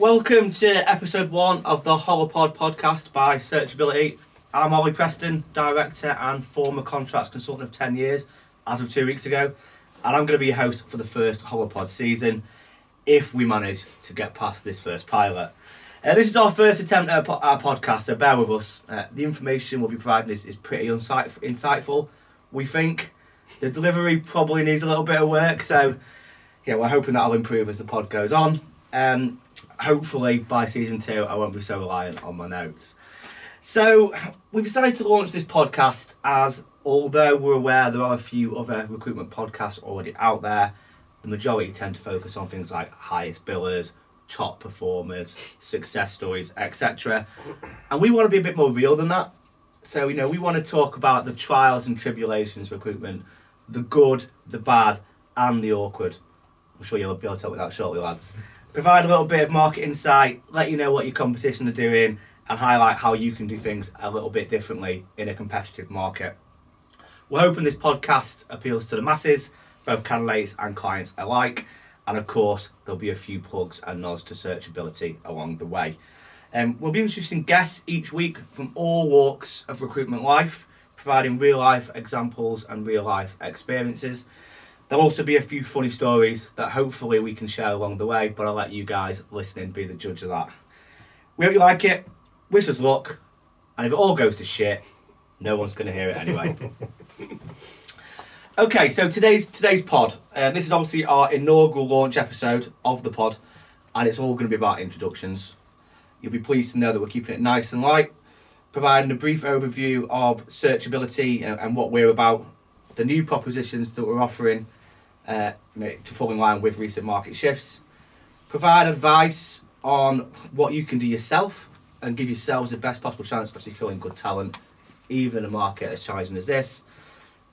Welcome to episode one of the Holler Pod podcast by Searchability. I'm Olly Preston, director and former contracts consultant of 10 years as of two weeks ago, and I'm going to be your host for the first Holler Pod season if we manage to get past this first pilot. Uh, this is our first attempt at our podcast, so bear with us. Uh, the information we'll be providing is, is pretty insight- insightful, we think. The delivery probably needs a little bit of work, so yeah, we're hoping that'll improve as the pod goes on. Um, hopefully, by season two, I won't be so reliant on my notes. So, we've decided to launch this podcast as, although we're aware there are a few other recruitment podcasts already out there, the majority tend to focus on things like highest billers, top performers, success stories, etc. And we want to be a bit more real than that. So, you know, we want to talk about the trials and tribulations of recruitment, the good, the bad, and the awkward. I'm sure you'll be able to tell me that shortly, lads. Provide a little bit of market insight, let you know what your competition are doing, and highlight how you can do things a little bit differently in a competitive market. We're hoping this podcast appeals to the masses, both candidates and clients alike, and of course, there'll be a few plugs and nods to searchability along the way. Um, we'll be introducing guests each week from all walks of recruitment life, providing real life examples and real life experiences. There'll also be a few funny stories that hopefully we can share along the way, but I'll let you guys listening be the judge of that. We hope you like it, wish us luck, and if it all goes to shit, no one's going to hear it anyway. okay, so today's today's pod. Uh, this is obviously our inaugural launch episode of the pod, and it's all going to be about introductions. You'll be pleased to know that we're keeping it nice and light, providing a brief overview of searchability and, and what we're about, the new propositions that we're offering uh, to fall in line with recent market shifts, provide advice on what you can do yourself and give yourselves the best possible chance of securing good talent, even in a market as challenging as this.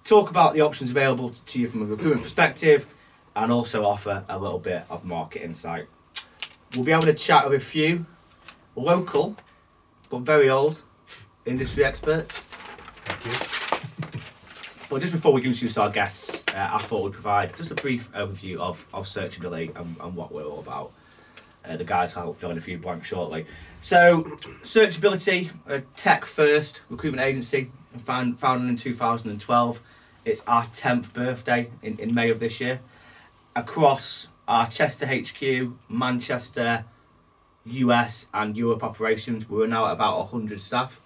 Talk about the options available to you from a recruitment perspective, and also offer a little bit of market insight. We'll be able to chat with a few local, but very old, industry experts. Thank you. But just before we introduce our guests, uh, I thought we'd provide just a brief overview of, of searchability and, and what we're all about. Uh, the guys will fill in a few blanks shortly. So, Searchability, a tech first recruitment agency, found, founded in 2012. It's our 10th birthday in, in May of this year. Across our Chester HQ, Manchester, US, and Europe operations, we're now at about 100 staff,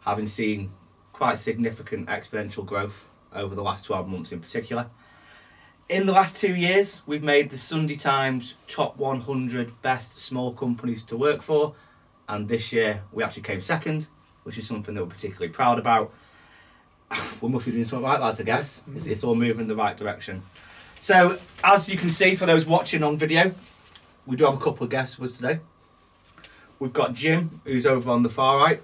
having seen quite significant exponential growth over the last 12 months in particular. In the last two years, we've made the Sunday Times top 100 best small companies to work for, and this year we actually came second, which is something that we're particularly proud about. we must be doing something right, lads, I guess. It's, mm. it's all moving in the right direction. So, as you can see, for those watching on video, we do have a couple of guests with us today. We've got Jim, who's over on the far right.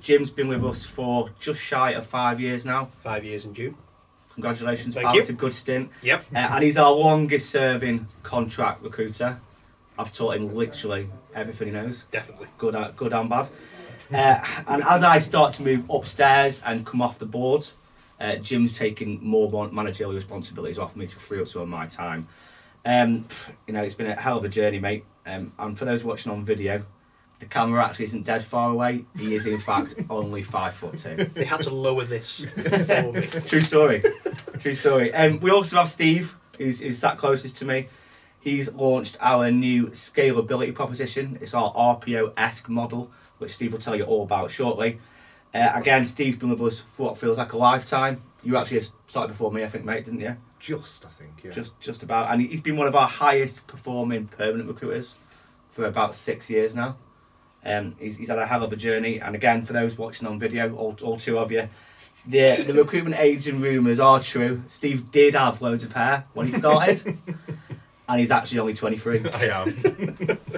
Jim's been with us for just shy of five years now. Five years in June. Congratulations, Thank pal. you. It's a good stint. Yep. Uh, and he's our longest serving contract recruiter. I've taught him literally everything he knows, Definitely. good, uh, good and bad. Uh, and as I start to move upstairs and come off the board, uh, Jim's taking more managerial responsibilities off me to free up some of my time. Um, you know, it's been a hell of a journey, mate. Um, and for those watching on video, the camera actually isn't dead far away. He is, in fact, only five foot two. They had to lower this for me. True story. True story. Um, we also have Steve, who's, who's sat closest to me. He's launched our new scalability proposition. It's our RPO esque model, which Steve will tell you all about shortly. Uh, again, Steve's been with us for what feels like a lifetime. You actually started before me, I think, mate, didn't you? Just, I think, yeah. Just, just about. And he's been one of our highest performing permanent recruiters for about six years now. Um, he's, he's had a hell of a journey. And again, for those watching on video, all, all two of you, the, the recruitment agent rumours are true. Steve did have loads of hair when he started, and he's actually only 23. I am.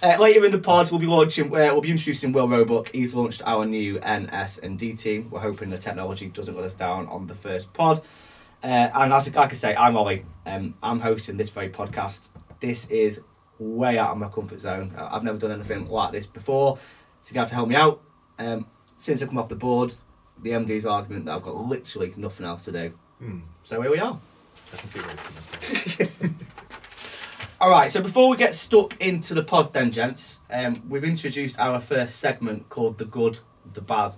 Uh, later in the pod, we'll be launching. Uh, we'll be introducing Will Roebuck. He's launched our new NS and D team. We're hoping the technology doesn't let us down on the first pod. Uh, and as like I say, I'm Olly. Um, I'm hosting this very podcast. This is way out of my comfort zone. I've never done anything like this before, so you have to help me out. Um, since I've come off the board, the MD's argument that I've got literally nothing else to do. Hmm. So here we are. I can see where it's coming. All right, so before we get stuck into the pod, then, gents, um, we've introduced our first segment called the good, the bad,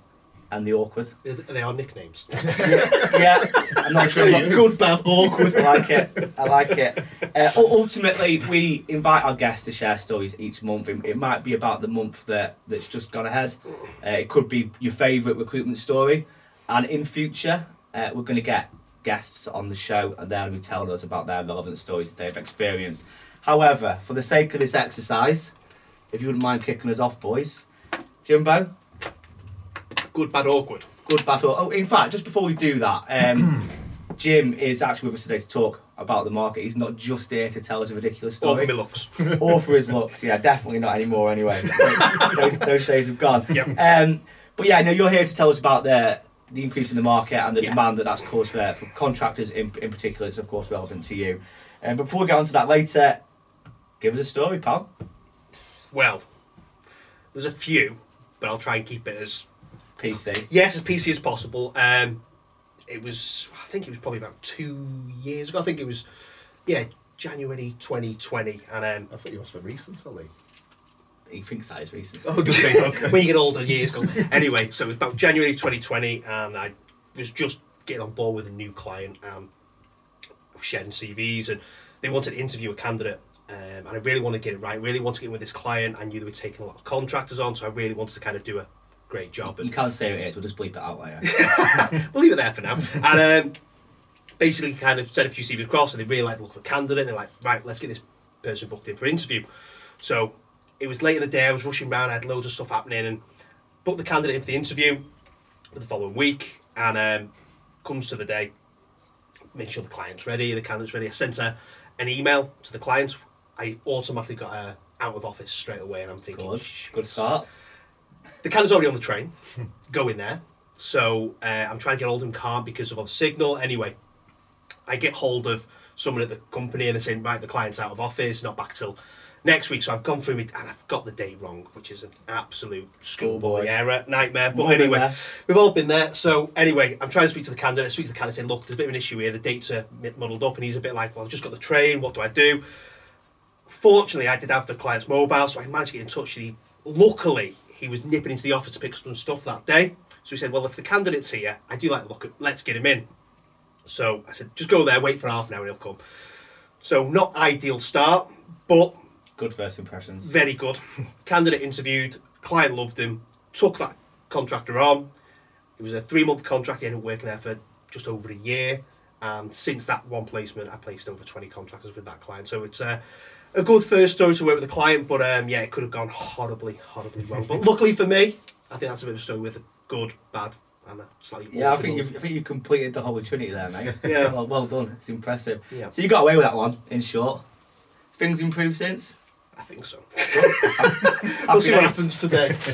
and the awkward. They are nicknames. yeah, I'm not sure. But good, bad, awkward. I like it. I like it. Uh, ultimately, we invite our guests to share stories each month. It, it might be about the month that that's just gone ahead. Uh, it could be your favourite recruitment story, and in future, uh, we're going to get guests on the show, and they'll be telling us about their relevant stories that they've experienced. However, for the sake of this exercise, if you wouldn't mind kicking us off, boys, Jimbo. Good, bad, awkward. Good battle. Oh, in fact, just before we do that, um, Jim is actually with us today to talk about the market. He's not just here to tell us a ridiculous story. for me looks. or for his looks. Yeah, definitely not anymore. Anyway, those, those days have gone. Yep. Um, but yeah, no, you're here to tell us about the the increase in the market and the Yeah. demand that that's caused for, for contractors in, in particular. It's of course relevant to you. Um, but before we get on to that later, give us a story, pal. Well, there's a few, but I'll try and keep it as PC. yes as PC as possible. Um, it was, I think it was probably about two years ago. I think it was, yeah, January 2020, and um, I thought you asked for recent, Olly. He thinks that is recent. Oh, just saying, okay. when you get older, years go. Anyway, so it was about January 2020, and I was just getting on board with a new client, and sharing CVs, and they wanted to interview a candidate. Um, and I really wanted to get it right. Really wanted to get in with this client. I knew they were taking a lot of contractors on, so I really wanted to kind of do a great job. You can't say it is. We'll just bleep it out later. we'll leave it there for now. And um, basically, kind of sent a few CVs across, and they really liked the look of a candidate. They're like, right, let's get this person booked in for an interview. So it was late in the day. I was rushing around. I had loads of stuff happening, and booked the candidate in for the interview for the following week. And um, comes to the day, make sure the client's ready, the candidate's ready. I sent her an email to the client. I automatically got her out of office straight away, and I'm thinking, Good. Good start. The candidate's already on the train, going there. So uh, I'm trying to get hold of him, can't because of a signal. Anyway, I get hold of someone at the company and they're saying, right, the client's out of office, not back till next week. So I've gone through it and I've got the date wrong, which is an absolute schoolboy error, nightmare. But We've all been anyway, there. we've all been there. So anyway, I'm trying to speak to the candidate. I speak to the candidate saying, look, there's a bit of an issue here. The dates are muddled up. And he's a bit like, well, I've just got the train. What do I do? Fortunately, I did have the client's mobile, so I managed to get in touch. And he, luckily, he was nipping into the office to pick up some stuff that day. So he said, "Well, if the candidate's here, I do like the look at. Let's get him in." So I said, "Just go there, wait for half an hour, and he'll come." So not ideal start, but Good first impressions. very good. Candidate interviewed, client loved him, took that contractor on. It was a three month contract. He ended up working there for just over a year. And since that one placement, I placed over 20 contractors with that client. So it's uh, a good first story to work with the client, but um, yeah, it could have gone horribly, horribly wrong. But luckily for me, I think that's a bit of a story with a good, bad, and a slightly. Yeah, I think you've, I think you completed the whole trinity there, mate. Yeah. well, well done. It's impressive. Yeah. So you got away with that one. In short, things improved since. I think so. We'll see what happens today.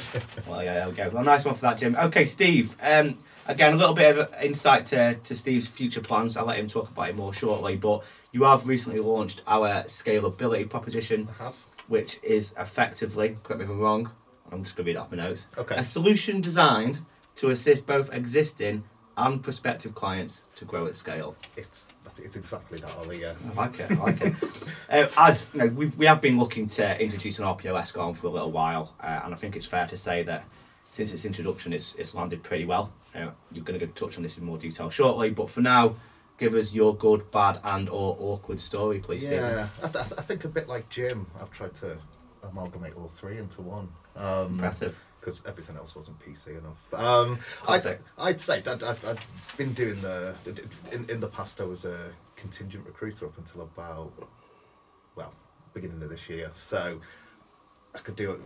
Well, yeah, there we go. Well, nice one for that, Jim. Okay, Steve. Um, again, a little bit of insight to, to Steve's future plans. I'll let him talk about it more shortly. But you have recently launched our scalability proposition, have. which is effectively, correct me if I'm wrong, I'm just going to read it off my notes. Okay. A solution designed to assist both existing and prospective clients to grow at scale. It's it's exactly that, Olly. Yeah. I like it. I like it. Uh, as you know, we, we have been looking to introduce an RPOS going for a little while, uh, and I think it's fair to say that since its introduction, it's, it's landed pretty well. Uh, you're going to touch on this in more detail shortly, but for now, give us your good, bad, and or awkward story, please, Yeah, I, th- I think a bit like Jim, I've tried to amalgamate all three into one. Um, Impressive. Because everything else wasn't PC enough. Um, I, Classic. I'd say I've, I've been doing the in, in the past. I was a contingent recruiter up until about well beginning of this year. So I could do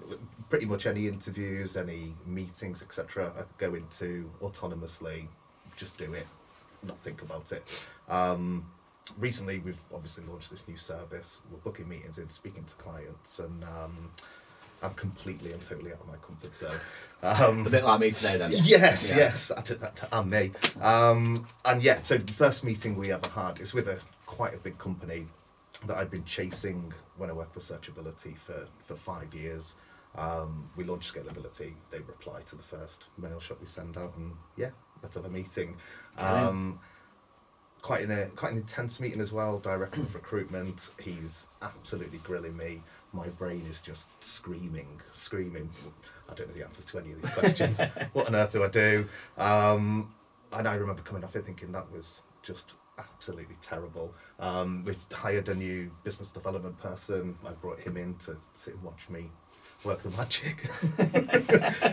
pretty much any interviews, any meetings, etc. I could go into autonomously, just do it, not think about it. Um, recently, we've obviously launched this new service. We're booking meetings and speaking to clients, and um, I'm completely and totally out of my comfort zone. Um, A bit like me today, then. Yes, Yeah. yes, I and me. Um, and yeah, so the first meeting we ever had is with a quite a big company that I'd been chasing when I worked for Searchability for, for five years. Um, we launched Scalability. They reply to the first mail shot we send out, and yeah, let's have a meeting. Um, quite in a quite an intense meeting as well. Director of recruitment. He's absolutely grilling me. My brain is just screaming, screaming. I don't know the answers to any of these questions. what on earth do I do? Um, and I remember coming off it thinking that was just absolutely terrible. Um, we've hired a new business development person. I brought him in to sit and watch me work the magic.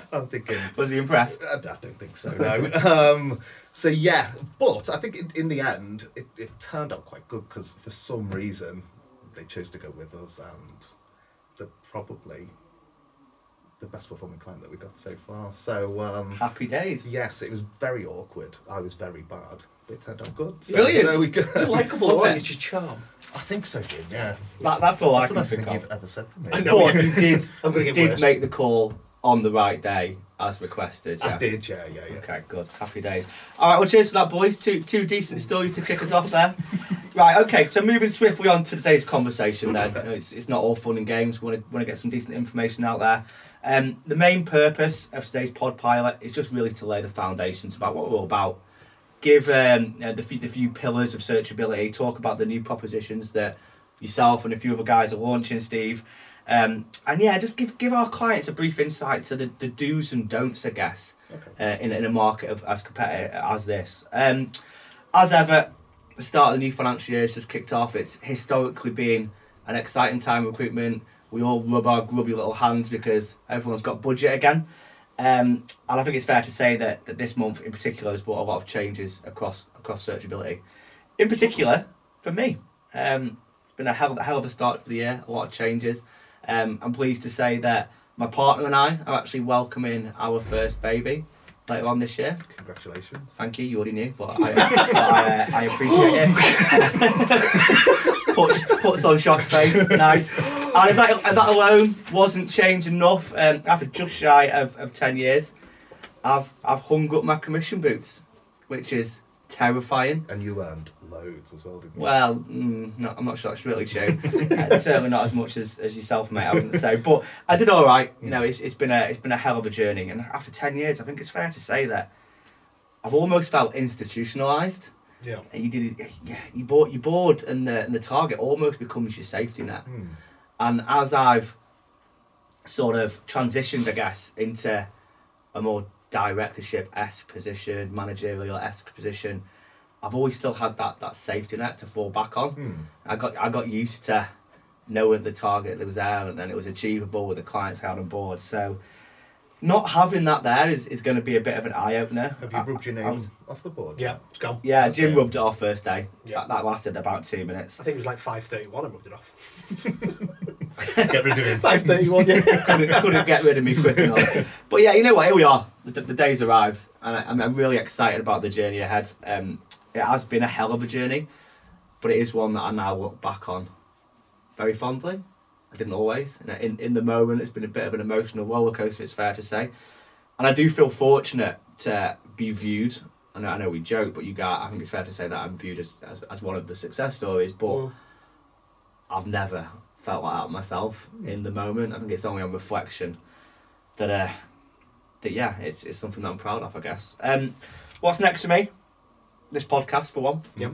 I'm thinking, Was he impressed? I, I don't think so. No. um, so yeah, but I think in, in the end it, it turned out quite good because for some reason they chose to go with us, and they're probably the best performing client that we got so far. So um, Happy days. yes, it was very awkward. I was very bad, it turned out good. So Brilliant. There we go. You're likeable, Love isn't it. It's it? your charm. I think so, Jim. Yeah. That, that's all That's I can thing think of. you've ever said to me. I know. But you did, I'm you did worse. make the call on the right day as requested. I Yeah. did. Yeah. Yeah. Yeah. Okay, good. Happy days. All right, well, cheers for that, boys. Two two decent stories to kick us off there. right, okay. So moving swiftly on to today's conversation. Then You know, it's, it's not all fun and games. We want to want to get some decent information out there. Um, the main purpose of today's pod pilot is just really to lay the foundations about what we're all about. Give um, the few, the few pillars of searchability. Talk about the new propositions that yourself and a few other guys are launching, Steve. Um, and yeah, just give give our clients a brief insight to the, the do's and don'ts, I guess, Okay. uh, in, in a market of as competitive as this. Um, as ever, the start of the new financial year has just kicked off. It's historically been an exciting time of recruitment. We all rub our grubby little hands because everyone's got budget again. Um, and I think it's fair to say that, that this month in particular has brought a lot of changes across across searchability. In particular, for me, um, it's been a hell, a hell of a start to the year. A lot of changes. Um, I'm pleased to say that my partner and I are actually welcoming our first baby later on this year. Congratulations. Thank you. You already knew, but I, but I, uh, I appreciate it. puts, puts on Shock's face. Nice. And if that, if that alone wasn't change enough, um, after just shy of, of 10 years, I've, I've hung up my commission boots, which is terrifying. And you earned loads as well, didn't you? Well, mm, no, I'm not sure that's really true. uh, certainly not as much as, as yourself, mate. I wouldn't say, but I did all right. You know, it's, it's been a it's been a hell of a journey, and after ten years, I think it's fair to say that I've almost felt institutionalized. Yeah. And you did, yeah, you board, you board, and the and the target almost becomes your safety net. Hmm. And as I've sort of transitioned, I guess, into a more directorship esque position, managerial esque position, I've always still had that that safety net to fall back on. Hmm. I got I got used to knowing the target that was there and then it was achievable with the clients I had on board. So not having that there is, is going to be a bit of an eye opener. Have you rubbed your I name was- off the board? Yeah, it's gone. yeah, That's Jim it. rubbed it off first day. Yeah. That, that lasted about two minutes. I think it was like 5.31 I rubbed it off. Get rid of him. 5.31, yeah. couldn't, couldn't get rid of me quick enough. But yeah, you know what? Here we are. The, the day's arrived, and I, I'm, I'm really excited about the journey ahead. Um, it has been a hell of a journey, but it is one that I now look back on very fondly. I didn't always. In, in, in the moment, it's been a bit of an emotional roller coaster. It's fair to say, and I do feel fortunate to be viewed. I know, I know we joke, but you got. I think it's fair to say that I'm viewed as, as, as one of the success stories. But Mm. I've never felt like that myself in the moment. I think it's only on reflection that uh that yeah, it's it's something that I'm proud of, I guess. Um what's next for me? This podcast for one. Yep.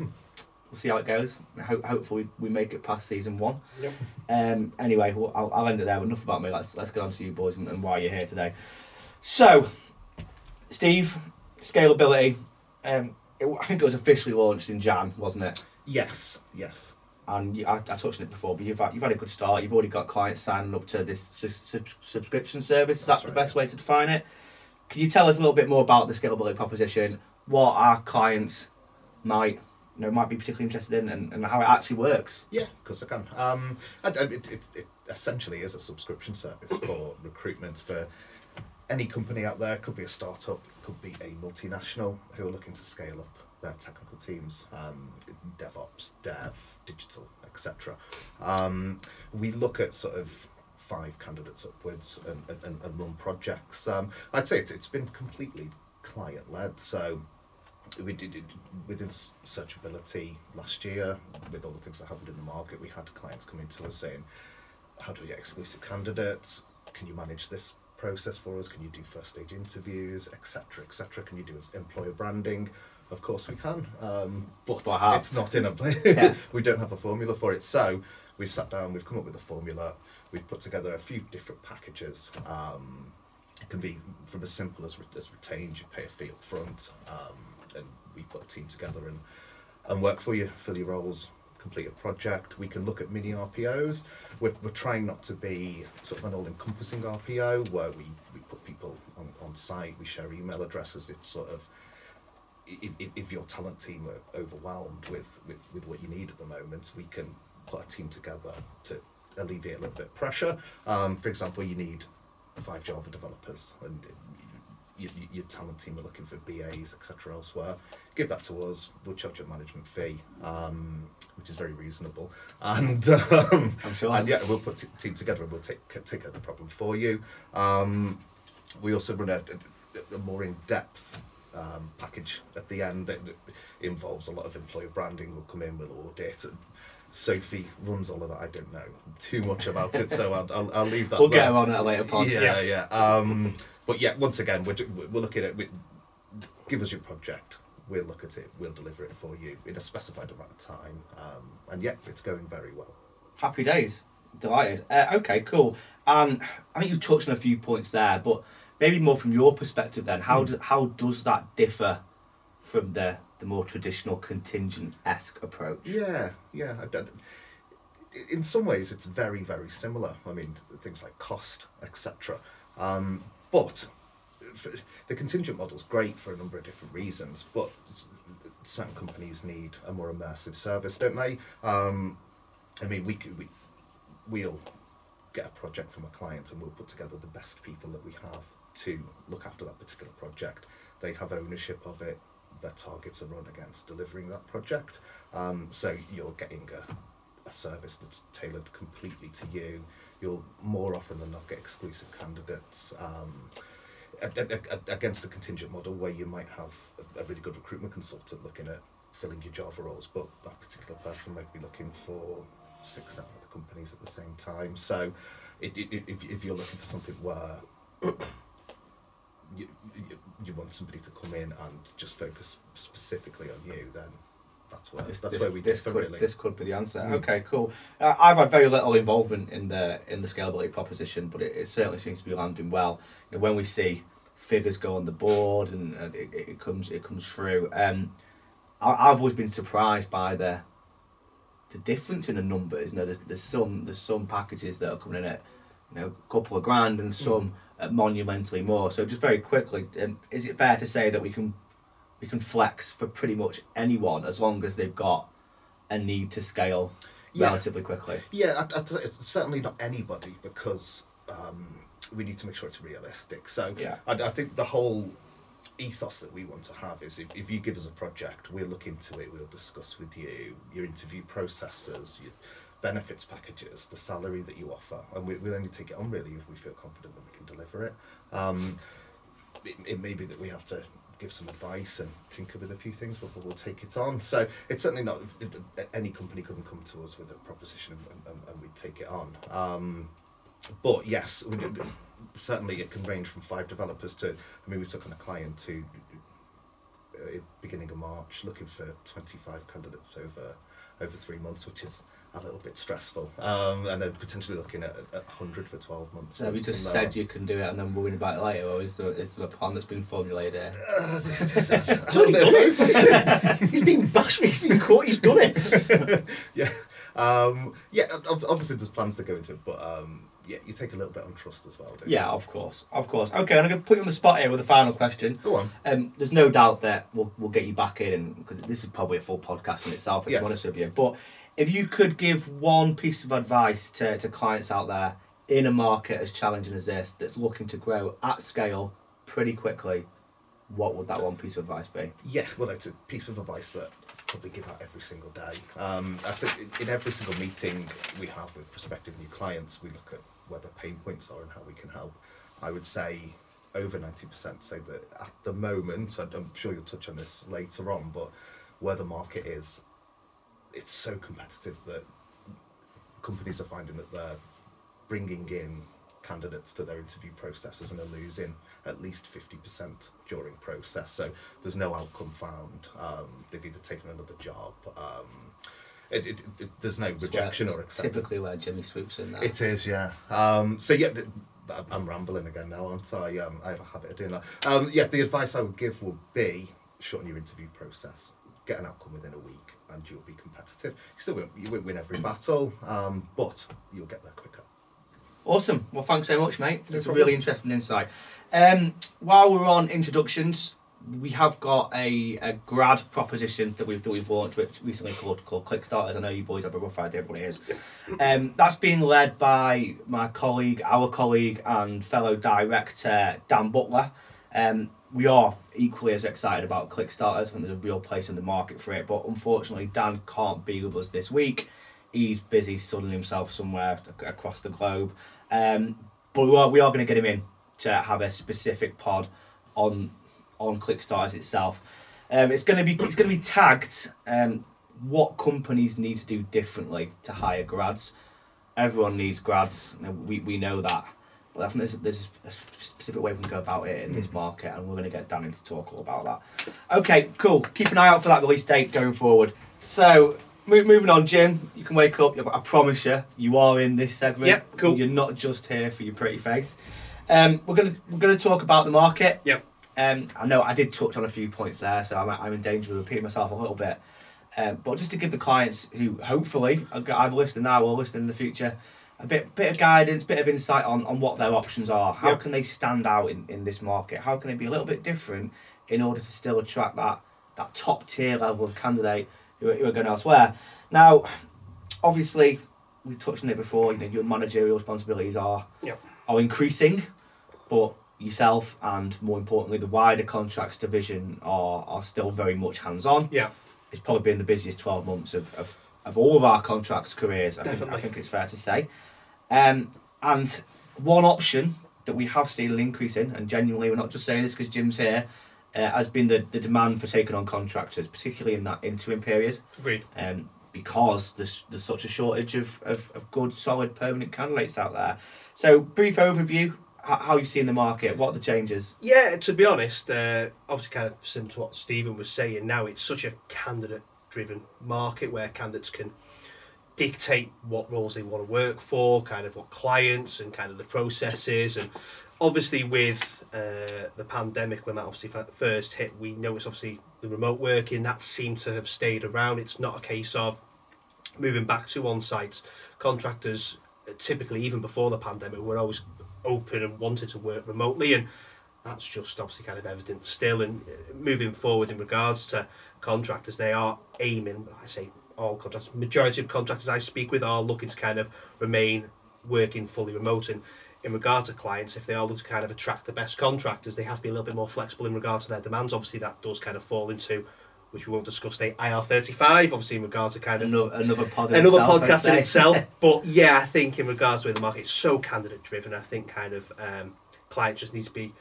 We'll see how it goes. Ho- hopefully we make it past season one. Yep. Um anyway, well, I'll, I'll end it there. Enough about me. Let's let's get on to you boys and, and why you're here today. So, Steve, scalability. Um, it, I think it was officially launched in Jan, wasn't it? Yes, yes. and you, I, I touched on it before, but you've had, you've had a good start. You've already got clients signing up to this su- sub- subscription service. Is that That's the right, best yeah. way to define it? Can you tell us a little bit more about the scalability proposition? What our clients might you know might be particularly interested in, and, and how it actually works? Yeah, of course I can. Um, and, and it, it, it essentially is a subscription service for recruitment for any company out there. Could be a startup, could be a multinational who are looking to scale up their technical teams, um, DevOps, Dev, digital, etc. Um, we look at sort of five candidates upwards and, and, and run projects. Um, I'd say it's, it's been completely client led. So we did it within searchability last year with all the things that happened in the market we had clients coming to us saying how do we get exclusive candidates can you manage this process for us can you do first stage interviews etc etc can you do employer branding Of course we can, um, but how? it's not in a. Yeah. we don't have a formula for it. So we've sat down, we've come up with a formula. We've put together a few different packages. Um, it can be from as simple as, re- as retained. You pay a fee up front, um, we put a team together and and work for you, fill your roles, complete a project. We can look at mini RPOs. We're, we're trying not to be sort of an all-encompassing RPO where we, we put people on, on site, we share email addresses. It's sort of if, if- if your talent team are overwhelmed with, with, with what you need at the moment, we can put a team together to alleviate a little bit of pressure. Um, for example, you need five Java developers, and you, you, your talent team are looking for BAs, etc. Elsewhere, give that to us. We'll charge a management fee, um, which is very reasonable, and um, I'm sure. and yeah, we'll put a team together and we'll take take care of the problem for you. Um, we also run a, a, a more in depth um, package at the end that involves a lot of employer branding. We'll come in, we'll audit. Sophie runs all of that. I don't know too much about it, so I'll, I'll, I'll leave that. We'll get her on at a later pod. Yeah, yeah. Um, but yeah, once again, we're, we're looking at. We, give us your project. We'll look at it. We'll deliver it for you in a specified amount of time. Um, and yeah, it's going very well. Happy days. Delighted. Uh, okay, cool. And I think you touched on a few points there, but maybe more from your perspective then. How, do, how does that differ from the, the more traditional contingent esque approach? Yeah, yeah. I don't- in some ways, it's very, very similar. I mean, things like cost, etc. Um, but the contingent model is great for a number of different reasons. But certain companies need a more immersive service, don't they? Um, I mean, we we we'll get a project from a client and we'll put together the best people that we have to look after that particular project. They have ownership of it. Their targets are run against delivering that project. Um, so you're getting a, a service that's tailored completely to you. You'll more often than not get exclusive candidates. Um, against the contingent model where you might have a, really good recruitment consultant looking at filling your Java roles, but that particular person might be looking for six, seven other companies at the same time. So, it, it, if, if you're looking for something where you, you, you want somebody to come in and just focus specifically on you, then that's where This- that's this- where we this could, really. This could be the answer. Mm. Okay, cool. Uh, I've had very little involvement in the in the scalability proposition, but it, it certainly seems to be landing well. You know, when we see figures go on the board and uh, it, it comes it comes through, um, I, I've always been surprised by the the difference in the numbers. You know, there's, there's some there's some packages that are coming in at you know a couple of grand and some at monumentally more. So just very quickly, um, is it fair to say that we can we can flex for pretty much anyone as long as they've got a need to scale Yeah. relatively quickly? Yeah, I, I, it's certainly not anybody because um, we need to make sure it's realistic. So Yeah. I, I think the whole ethos that we want to have is if, if you give us a project, we'll look into it, we'll discuss with you your interview processes, your benefits packages, the salary that you offer, and we, we'll only take it on really if we feel confident that we can deliver it. Um, it, it may be that we have to give some advice and tinker with a few things, we'll take it on. So it's certainly not any company couldn't come to us with a proposition and, and, and we'd take it on. Um, but yes, certainly it can range from five developers to. I mean, we took on a client to uh, beginning of March, looking for twenty-five candidates over over three months, which is a little bit stressful. Um, and then potentially looking at at hundred for twelve months. So have you just said on. you can do it and then worrying about it later, or is there, is there a plan that's been formulated there? He's already done it. he's been bashed. He's been caught. He's done it. yeah, um, yeah. Obviously, there's plans to go into it, but um, yeah, you take a little bit on trust as well. Don't Yeah, of course, of course. Okay, and I'm going to put you on the spot here with a final question. Go on. Um, there's no doubt that we'll, we'll get you back in because this is probably a full podcast in itself, if Yes. I'm honest with you. But if you could give one piece of advice to, to clients out there in a market as challenging as this that's looking to grow at scale pretty quickly, what would that one piece of advice be? Yeah, well, it's a piece of advice that I probably give out every single day. Um, I think in- in every single meeting we have with prospective new clients, we look at where the pain points are and how we can help. I would say over 90% say that at the moment, I'm sure you'll touch on this later on, but where the market is, it's so competitive that companies are finding that they're bringing in candidates to their interview processes and are losing at least 50% during process. So there's no outcome found. Um, they've either taken another job. Um, it, it, it, there's no rejection or acceptance. Typically where Jimmy swoops in. It is, yeah. Um, so yeah, I'm rambling again now, aren't I? Um, I have a habit of doing that. Um, yeah, the advice I would give would be shorten your interview process, get an outcome within a week, and you'll be competitive. You still won't, you won't win every battle, um, but you'll get there quicker. Awesome. Well, thanks so much, mate. No That's a really interesting insight. Um, while we're on introductions, we have got a, a grad proposition that we've that we've launched which recently called called Clickstarters. I know you boys have a rough idea of what it is. Um, that's being led by my colleague, our colleague, and fellow director Dan Butler. Um, we are equally as excited about Clickstarters. Think there's a real place in the market for it, but unfortunately, Dan can't be with us this week. He's busy sunning himself somewhere across the globe. Um, but we are, we are going to get him in to have a specific pod on on Clickstarters itself. Um, it's going to be it's going to be tagged um, what companies need to do differently to hire grads. Everyone needs grads. We, we know that. I think there's, there's a specific way we can go about it in this market, and we're going to get Dan in to talk all about that. Okay, cool. Keep an eye out for that release date going forward. So, mo- moving on, Jim, you can wake up. I promise you, you are in this segment. Yep, cool. You're not just here for your pretty face. Um, we're gonna we're gonna talk about the market. Yep. Um, I know I did touch on a few points there, so I'm, I'm in danger of repeating myself a little bit. Um, but just to give the clients who hopefully I've listening now or listening in the future a bit bit of guidance, bit of insight on, on what their options are. How Yep. can they stand out in, in this market? How can they be a little bit different in order to still attract that that top tier level of candidate who are, who are going elsewhere? Now, obviously, we touched on it before. You know, your managerial responsibilities are Yep. are increasing, but yourself and more importantly the wider contracts division are are still very much hands on. Yeah. It's probably been the busiest twelve months of, of, of all of our contracts careers. I think I think it's fair to say. Um, and one option that we have seen an increase in, and genuinely we're not just saying this because Jim's here, uh, has been the, the demand for taking on contractors, particularly in that interim period Agreed. um, because there's, there's such a shortage of, of, of good, solid, permanent candidates out there. So, brief overview how, you see in the market, what are the changes? Yeah, to be honest, uh, obviously, kind of similar to what Stephen was saying. Now it's such a candidate-driven market where candidates can dictate what roles they want to work for, kind of what clients and kind of the processes. And obviously, with uh, the pandemic, when that obviously first hit, we noticed obviously the remote working that seemed to have stayed around. It's not a case of moving back to on-site. Contractors uh, typically, even before the pandemic, were always open and wanted to work remotely, and that's just obviously kind of evident still. And moving forward in regards to contractors, they are aiming. I say all contractors. Majority of contractors I speak with are looking to kind of remain working fully remote. And in regard to clients, if they are looking to kind of attract the best contractors, they have to be a little bit more flexible in regard to their demands. Obviously, that does kind of fall into. Which we won't discuss today. IR thirty five, obviously in regards to kind of Another, another pod another itself, podcast in itself. But yeah, I think in regards to the market, it's so candidate driven. I think kind of um, clients just need to be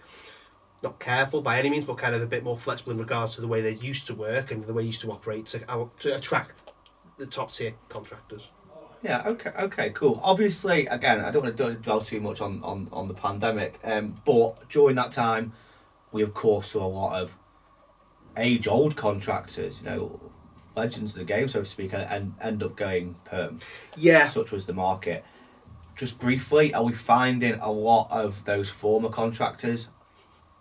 not careful by any means, but kind of a bit more flexible in regards to the way they used to work and the way they used to operate to, to attract the top tier contractors. Yeah. Okay. Okay. Cool. Obviously, again, I don't want to dwell too much on on, on the pandemic, um, but during that time, we of course saw a lot of age old contractors, you know, legends of the game, so to speak, and end up going perm. Yeah, Such was the market. Just briefly, are we finding a lot of those former contractors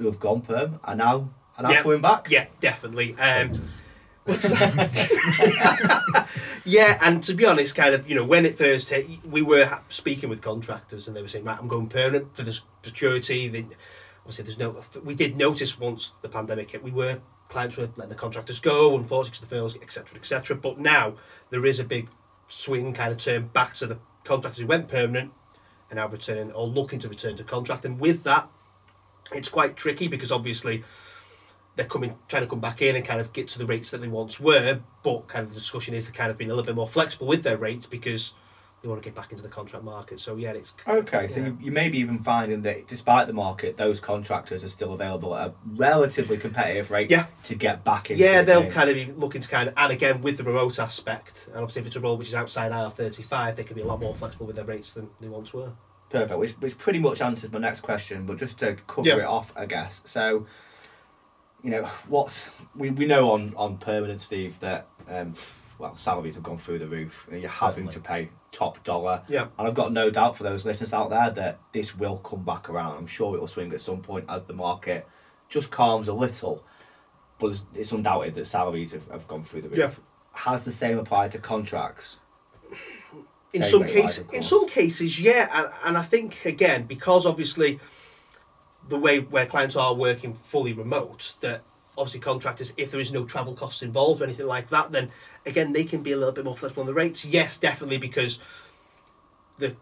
who have gone perm are now are now Yeah. coming back? yeah, definitely. Um, What's that? yeah, and to be honest, kind of, you know, when it first hit, we were speaking with contractors and they were saying, right, I'm going permanent for the security. They, obviously, there's no. We did notice once the pandemic hit, we were clients were letting the contractors go, unfortunately, 'cause the fails, etc., etc. But now there is a big swing kind of turn back to the contractors who went permanent and now returning or looking to return to contract. And with that, it's quite tricky because obviously they're coming trying to come back in and kind of get to the rates that they once were but kind of the discussion is to kind of being a little bit more flexible with their rates because they want to get back into the contract market so yeah it's Okay, so you, you may be even finding that despite the market, those contractors are still available at a relatively competitive rate Yeah. to get back in. yeah the they'll game. kind of be looking to kind of and again with the remote aspect and obviously if it's a role which is outside IR35 they can be a lot more flexible with their rates than they once were Perfect. Which, which pretty much answers my next question, but just to cover Yeah. it off, I guess. So, you know, what's we, we know on on permanent, Steve, that um, well, salaries have gone through the roof. and You're having to pay top dollar. Yeah. And I've got no doubt for those listeners out there that this will come back around. I'm sure it will swing at some point as the market just calms a little. But it's, it's undoubted that salaries have, have gone through the roof. Yeah. Has the same applied to contracts? In some cases, in some cases, yeah, and, and I think again because obviously the way where clients are working fully remote, that obviously contractors, if there is no travel costs involved or anything like that, then again they can be a little bit more flexible on the rates. Yes, definitely because the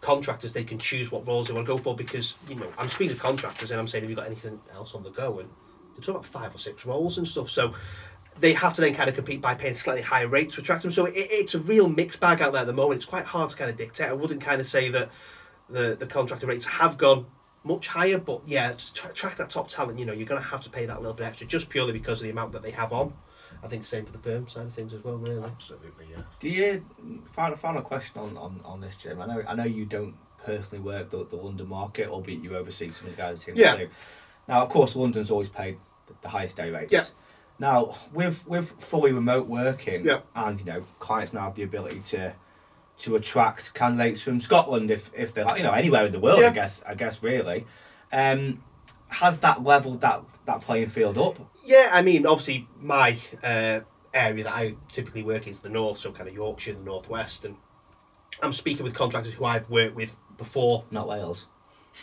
contractors they can choose what roles they want to go for because you know I'm speaking to contractors and I'm saying have you got anything else on the go? And they're talking about five or six roles and stuff. So they have to then kind of compete by paying slightly higher rates to attract them. So it, it's a real mixed bag out there at the moment. It's quite hard to kind of dictate. I wouldn't kind of say that the the contractor rates have gone much higher, but yeah, to tra- attract that top talent, you know, you're going to have to pay that little bit extra just purely because of the amount that they have on. I think same for the perm side of things as well, really. Absolutely, yes. Do you final final question on, on, on this, Jim? I know I know you don't personally work the, the London market, albeit you oversee some of the guys here. Yeah. Now, of course, London's always paid the, the highest day rates. Yeah. Now, with with fully remote working, Yeah. and you know, clients now have the ability to to attract candidates from Scotland if if they're you know anywhere in the world. Yeah. I guess I guess really. Um, has that leveled that that playing field up? Yeah, I mean, obviously, my uh, area that I typically work in is the north, so kind of Yorkshire, the northwest, and I'm speaking with contractors who I've worked with before. Not Wales.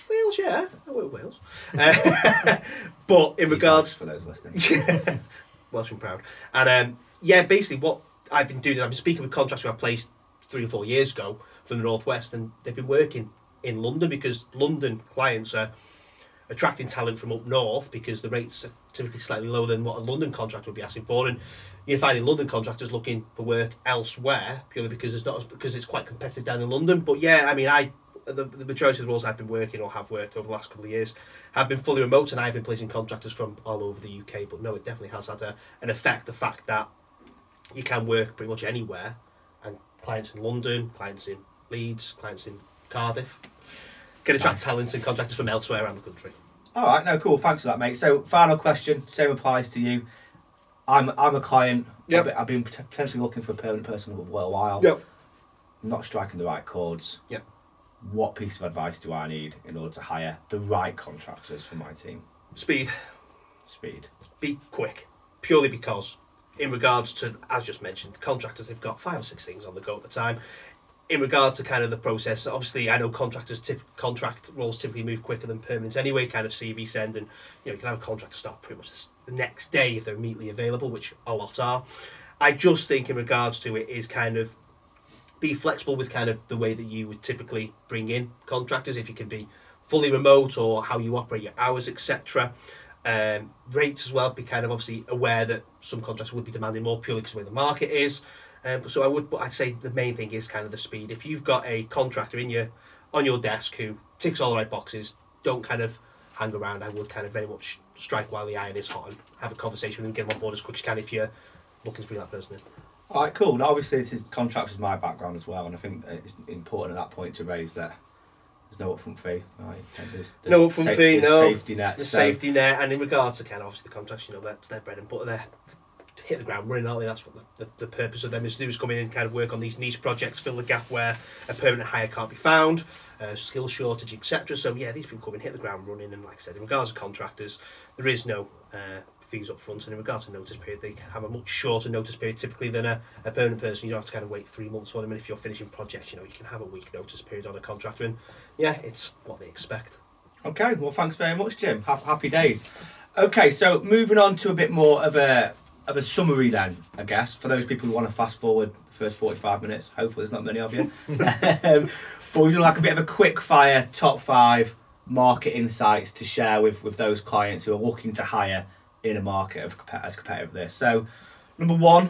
Wales, yeah, I work with Wales. Uh, but in He's regards for those listening. Welsh and proud. And um, yeah, basically what I've been doing is I've been speaking with contractors who I placed three or four years ago from the northwest, and they've been working in London because London clients are attracting talent from up north because the rates are typically slightly lower than what a London contractor would be asking for, and you're finding London contractors looking for work elsewhere purely because it's not because it's quite competitive down in London. But yeah, I mean, I the, the majority of the roles I've been working or have worked over the last couple of years have been fully remote, and I've been placing contractors from all over the UK. But no, it definitely has had a, an effect. The fact that you can work pretty much anywhere, and clients in London, clients in Leeds, clients in Cardiff can attract Nice. talents and contractors from elsewhere around the country. All right, no, cool. Thanks for that, mate. So, final question, same applies to you. I'm I'm a client. Yep. I've, been, I've been pot- potentially looking for a permanent person for a while. Yep. Not striking the right chords. Yep. What piece of advice do I need in order to hire the right contractors for my team? Speed. Speed. be quick, purely because, in regards to, as just mentioned, contractors, they've got five or six things on the go at the time. In regards to kind of the process, obviously, I know contractors tip, contract roles typically move quicker than permanent anyway. Kind of CV send, and you know you can have a contractor start pretty much the next day if they're immediately available, which a lot are. I just think in regards to it is kind of be flexible with kind of the way that you would typically bring in contractors if you can be fully remote or how you operate your hours etc um, rates as well be kind of obviously aware that some contractors would be demanding more purely because of where the market is. Um, so I would but I'd say the main thing is kind of the speed. If you've got a contractor in your on your desk who ticks all the right boxes don't kind of hang around I would kind of very much strike while the iron is hot and have a conversation with them get them on board as quick as you can if you're looking to bring that person. in All right, cool. Now, obviously, this is contracts is my background as well, and I think it's important at that point to raise that there's no upfront fee. Right? There's, there's No upfront sa- fee, no. Safety net. the so- safety net, and in regards to kind of obviously the contracts, you know, that's their bread and butter. They're to hit the ground running, aren't they? That's what the, the, the purpose of them is to do is come in and kind of work on these niche projects, fill the gap where a permanent hire can't be found, uh, skill shortage, etc. So yeah, these people come in, hit the ground running, and like I said, in regards to contractors, there is no uh, fees up front, and in regards to notice period, they have a much shorter notice period typically than a, a permanent person. You don't have to kind of wait three months for them, and if you're finishing projects, you know, you can have a week notice period on a contractor, and yeah, it's what they expect. Okay, well, thanks very much, Jim. Ha- happy days. Okay, so moving on to a bit more of a of a summary then, I guess, for those people who want to fast forward the first 45 minutes. Hopefully, there's not many of you. um, but we're doing like a bit of a quick fire top five market insights to share with, with those clients who are looking to hire in a market of compe- as competitive as this. So, number one,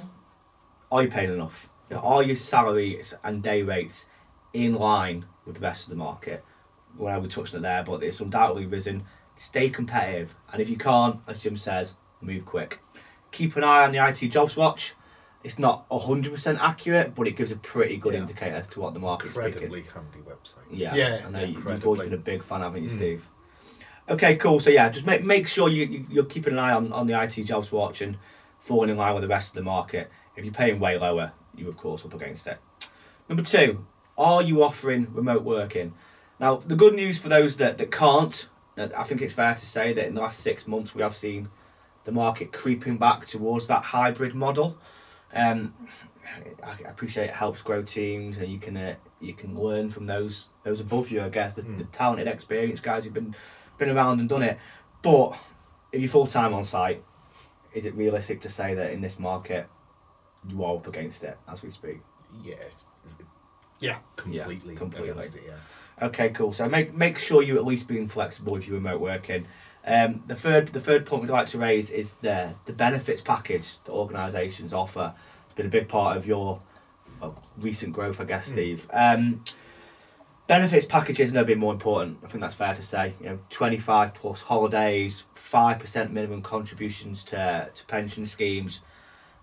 are you paying enough? You know, are your salaries and day rates in line with the rest of the market? Well, we touched on it there, but it's undoubtedly risen. Stay competitive, and if you can't, as Jim says, move quick. Keep an eye on the IT jobs watch. it's not hundred percent accurate, but it gives a pretty good Yeah. indicator as to what the market's Incredibly speaking. handy website. Yeah, Yeah, I know you, you've always been a big fan, haven't you, Mm. Steve? Okay, cool. So yeah, just make make sure you, you you're keeping an eye on, on the IT jobs watch and falling in line with the rest of the market. If you're paying way lower, you of course up against it. Number two, are you offering remote working? Now, the good news for those that, that can't, I think it's fair to say that in the last six months we have seen the market creeping back towards that hybrid model. Um, I appreciate it helps grow teams, and you can uh, you can learn from those those above you. I guess the, the Mm. talented, experienced guys who've been been around and done it. But if you're full time on site, is it realistic to say that in this market you are up against it as we speak? Yeah, Yeah. completely. completely. against it, yeah. Okay, cool. So make make sure you at least being flexible if you're remote working. Um, the third the third point we'd like to raise is the the benefits package that organisations offer. It's been a big part of your well, recent growth, I guess, Mm. Steve. Um, benefits packages never been more important. I think that's fair to say. You know, twenty five plus holidays, five percent minimum contributions to to pension schemes.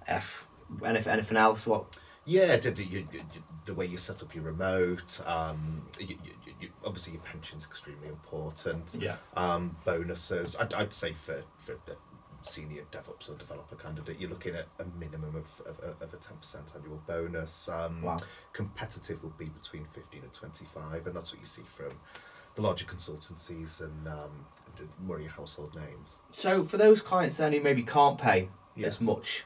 If anything, anything else, what Yeah, the, the, the way you set up your remote, um, you, you, you, obviously your pension's extremely important. Yeah. Um, bonuses, I'd, I'd say for, for senior DevOps or developer candidate, you're looking at a minimum of, of, of a 10% annual bonus. Um, Wow. Competitive would be between 15 and 25, and that's what you see from the larger consultancies and um, the more of your household names. So for those clients then who maybe can't pay Yes. as much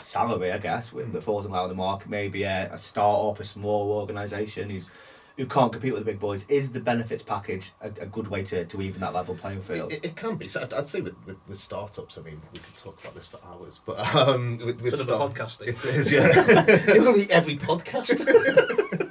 salary, I guess, with Mm. the falls in line with the market, maybe a, a start-up, a small organisation who's who can't compete with the big boys, is the benefits package a, a good way to, to even that level playing field? It, it, it can be. So I'd, I'd say with, with, with startups, I mean, we could talk about this for hours, but um, with, with Sort of a start- podcasting. It is, yeah. You're going to be every podcast.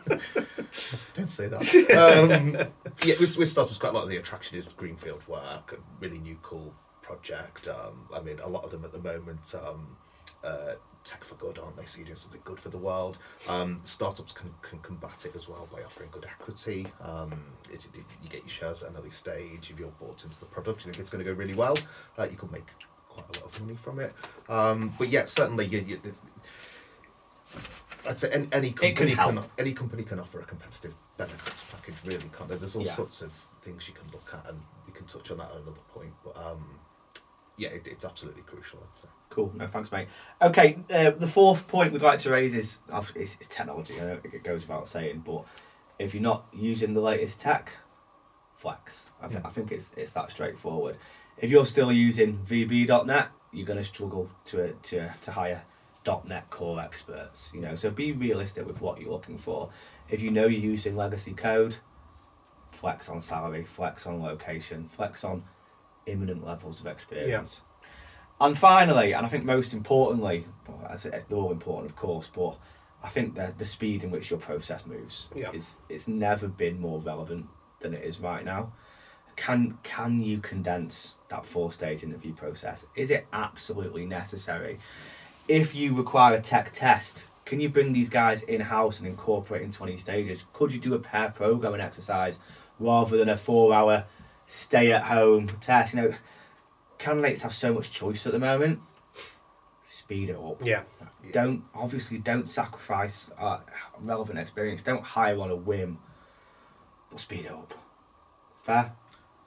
Don't say that. Um, yeah, with, with startups, quite a lot of the attraction is greenfield work, a really new, cool project. Um, I mean, a lot of them at the moment, um, uh, tech for good, aren't they? So you're doing something good for the world. Um, startups can, can combat it as well by offering good equity. Um, it, it- you get your shares at an early stage. If you're bought into the product, you think it's going to go really well. Uh, you could make quite a lot of money from it. Um, but yeah, certainly you, you, I'd say any, any company help. can, any company can offer a competitive benefits package. Really, can't they? There's all Yeah. sorts of things you can look at, and we can touch on that at another point. But um, yeah, it, it's absolutely crucial. I'd say. Cool. No, thanks, mate. Okay, uh, the fourth point we'd like to raise is is, is technology. I know it goes without saying, but if you're not using the latest tech, flex. I, th- Mm. I think it's it's that straightforward. If you're still using VB.net, you're going to struggle to to to hire .NET core experts. You know, so be realistic with what you're looking for. If you know you're using legacy code, flex on salary, flex on location, flex on imminent levels of experience. And finally, and I think most importantly, well, as it's all important, of course, but I think that the speed in which your process moves Yeah. is it's never been more relevant than it is right now. Can can you condense that four stage interview process? Is it absolutely necessary? If you require a tech test, can you bring these guys in house and incorporate in 20 stages? Could you do a pair programming exercise rather than a four hour stay at home test? You know, candidates have so much choice at the moment. Speed it up. yeah. Don't obviously don't sacrifice uh, relevant experience. Don't hire on a whim, but speed it up. Fair.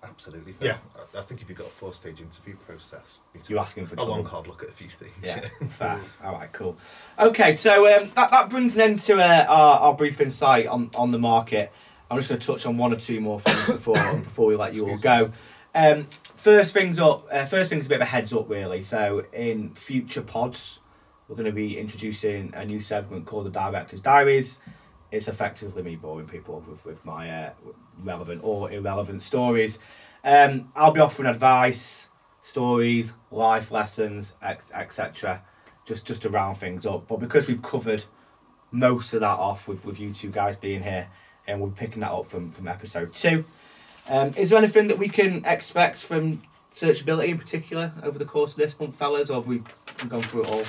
Absolutely. fair. Yeah. I, I think if you've got a four-stage interview process, you you're asking for a long trouble. hard look at a few things. Yeah, fair. All right, cool. Okay, so um, that, that brings an end to uh, our, our brief insight on, on the market. I'm just going to touch on one or two more things before before we let you all go. Um, first things up. Uh, first things a bit of a heads up, really. So in future pods, we're going to be introducing a new segment called the Director's Diaries. It's effectively me boring people with, with my uh, relevant or irrelevant stories. Um, I'll be offering advice, stories, life lessons, etc. Just just to round things up. But because we've covered most of that off with, with you two guys being here, and we're picking that up from, from episode two. Um, is there anything that we can expect from searchability in particular over the course of this month, fellas, or have we, have gone through it all?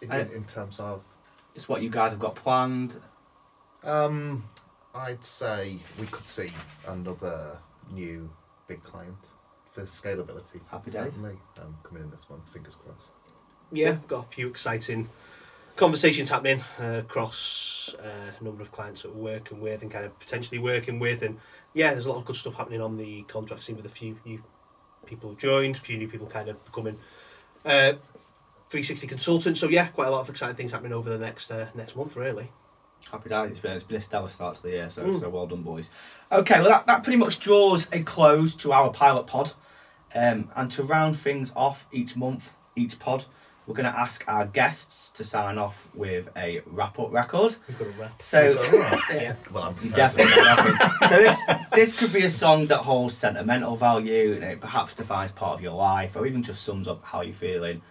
In, I- in, in terms of, Just what you guys have got planned? um, I'd say we could see another new big client for scalability. Happy days. certainly, um, coming in this month. Fingers crossed. yeah, got a few exciting conversations happening uh, across uh, a number of clients that we're working with and kind of potentially working with, and yeah, there's a lot of good stuff happening on the contract scene with a few new people who've joined, a few new people kind of becoming uh, 360 consultants. So yeah, quite a lot of exciting things happening over the next uh, next month, really. Happy days. It's been, it's been a stellar start to the year, so, Mm. so well done, boys. Okay, well, that, that pretty much draws a close to our pilot pod. Um, and to round things off each month, each pod, we're going to ask our guests to sign off with a wrap up record. We've got a wrap. So, Is that right? yeah, Well, I'm you prepared. definitely got nothing. So, this, this could be a song that holds sentimental value, and it perhaps defines part of your life, or even just sums up how you're feeling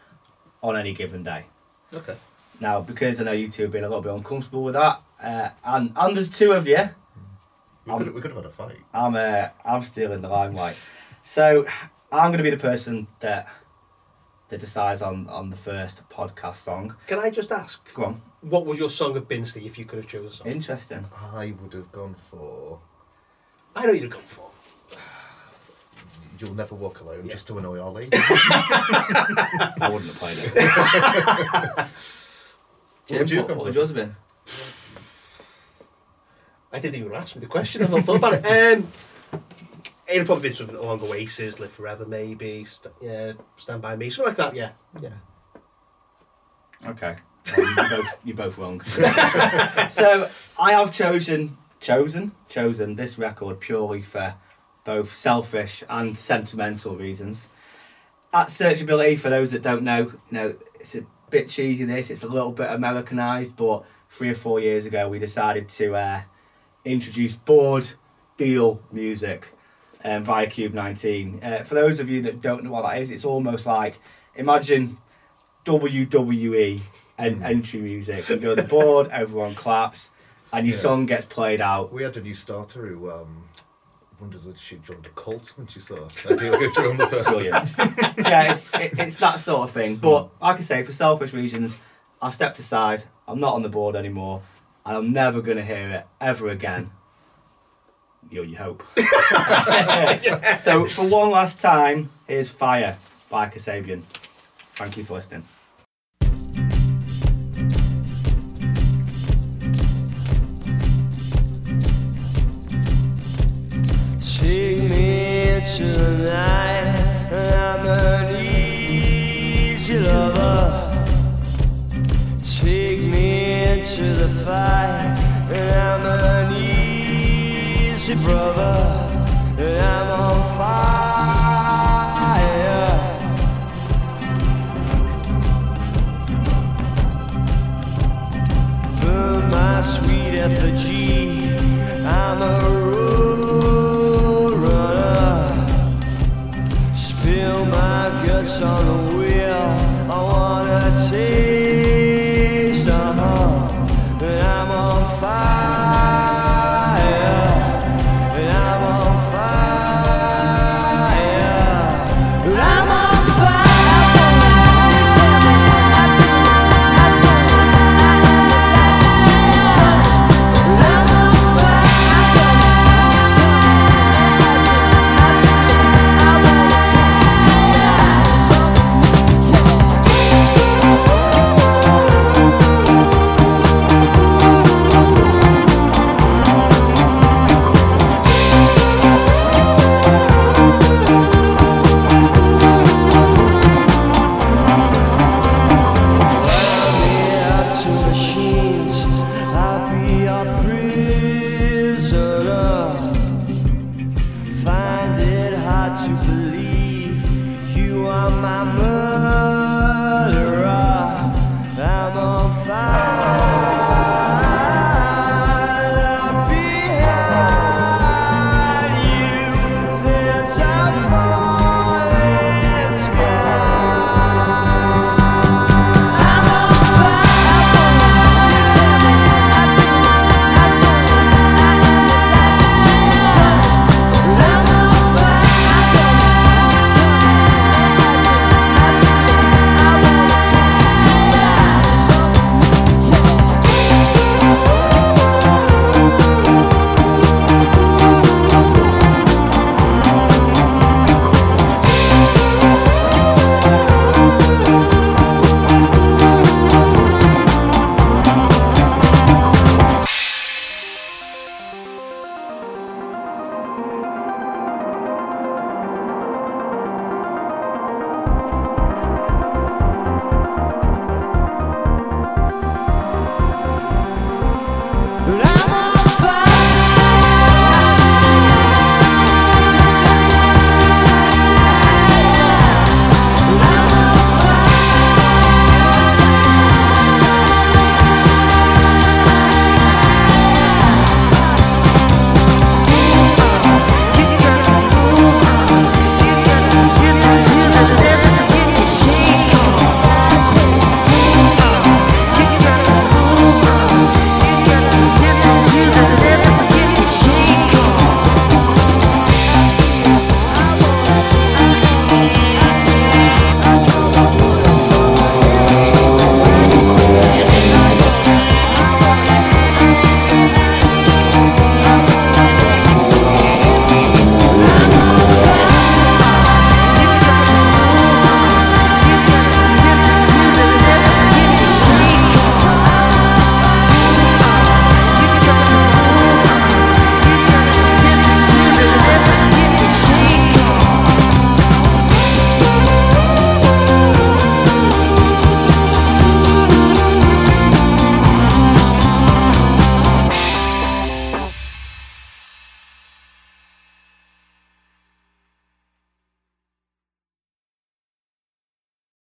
on any given day. Okay. Now, because I know you two have been a little bit uncomfortable with that, uh, and, and there's two of you, We could, we could have had a fight. I'm uh, I'm stealing the limelight. So I'm going to be the person that that decides on on the first podcast song. Can I just ask, Go on. what would your song have been, Steve, if you could have chosen a song? Interesting. I would have gone for I know you'd have gone for. You'll Never Walk Alone Yeah. just to annoy Olly. I wouldn't have played it. Jim, would you what, go what for? would yours have been? I didn't even ask me the question. I've not thought about it. Um, it'd probably be something along Oasis, Live Forever, maybe. St- yeah, Stand by Me, something like that. Yeah, yeah. Okay. Well, you're, both, you're both wrong. so I have chosen chosen chosen this record purely for both selfish and sentimental reasons. At searchability, for those that don't know, you know it's a bit cheesy. This it's a little bit Americanized, but three or four years ago we decided to uh, introduce board deal music um, via Cube 19. Uh, for those of you that don't know what that is, it's almost like imagine WWE en- entry music. You go to the board, everyone claps, and your Yeah. song gets played out. we had a new starter who um, wondered whether she joined a cult when she saw a deal go through on the first. Brilliant. yeah, it's, it, it's that sort of thing. But like I say, for selfish reasons, I've stepped aside. I'm not on the board anymore, I'm never going to hear it ever again. You, you hope. So for one last time, here's Fire by Kasabian. Thank you for listening. Take me tonight. I'm an easy lover. Take me into the fight. I'm an easy brother. I'm on fire. My murderer.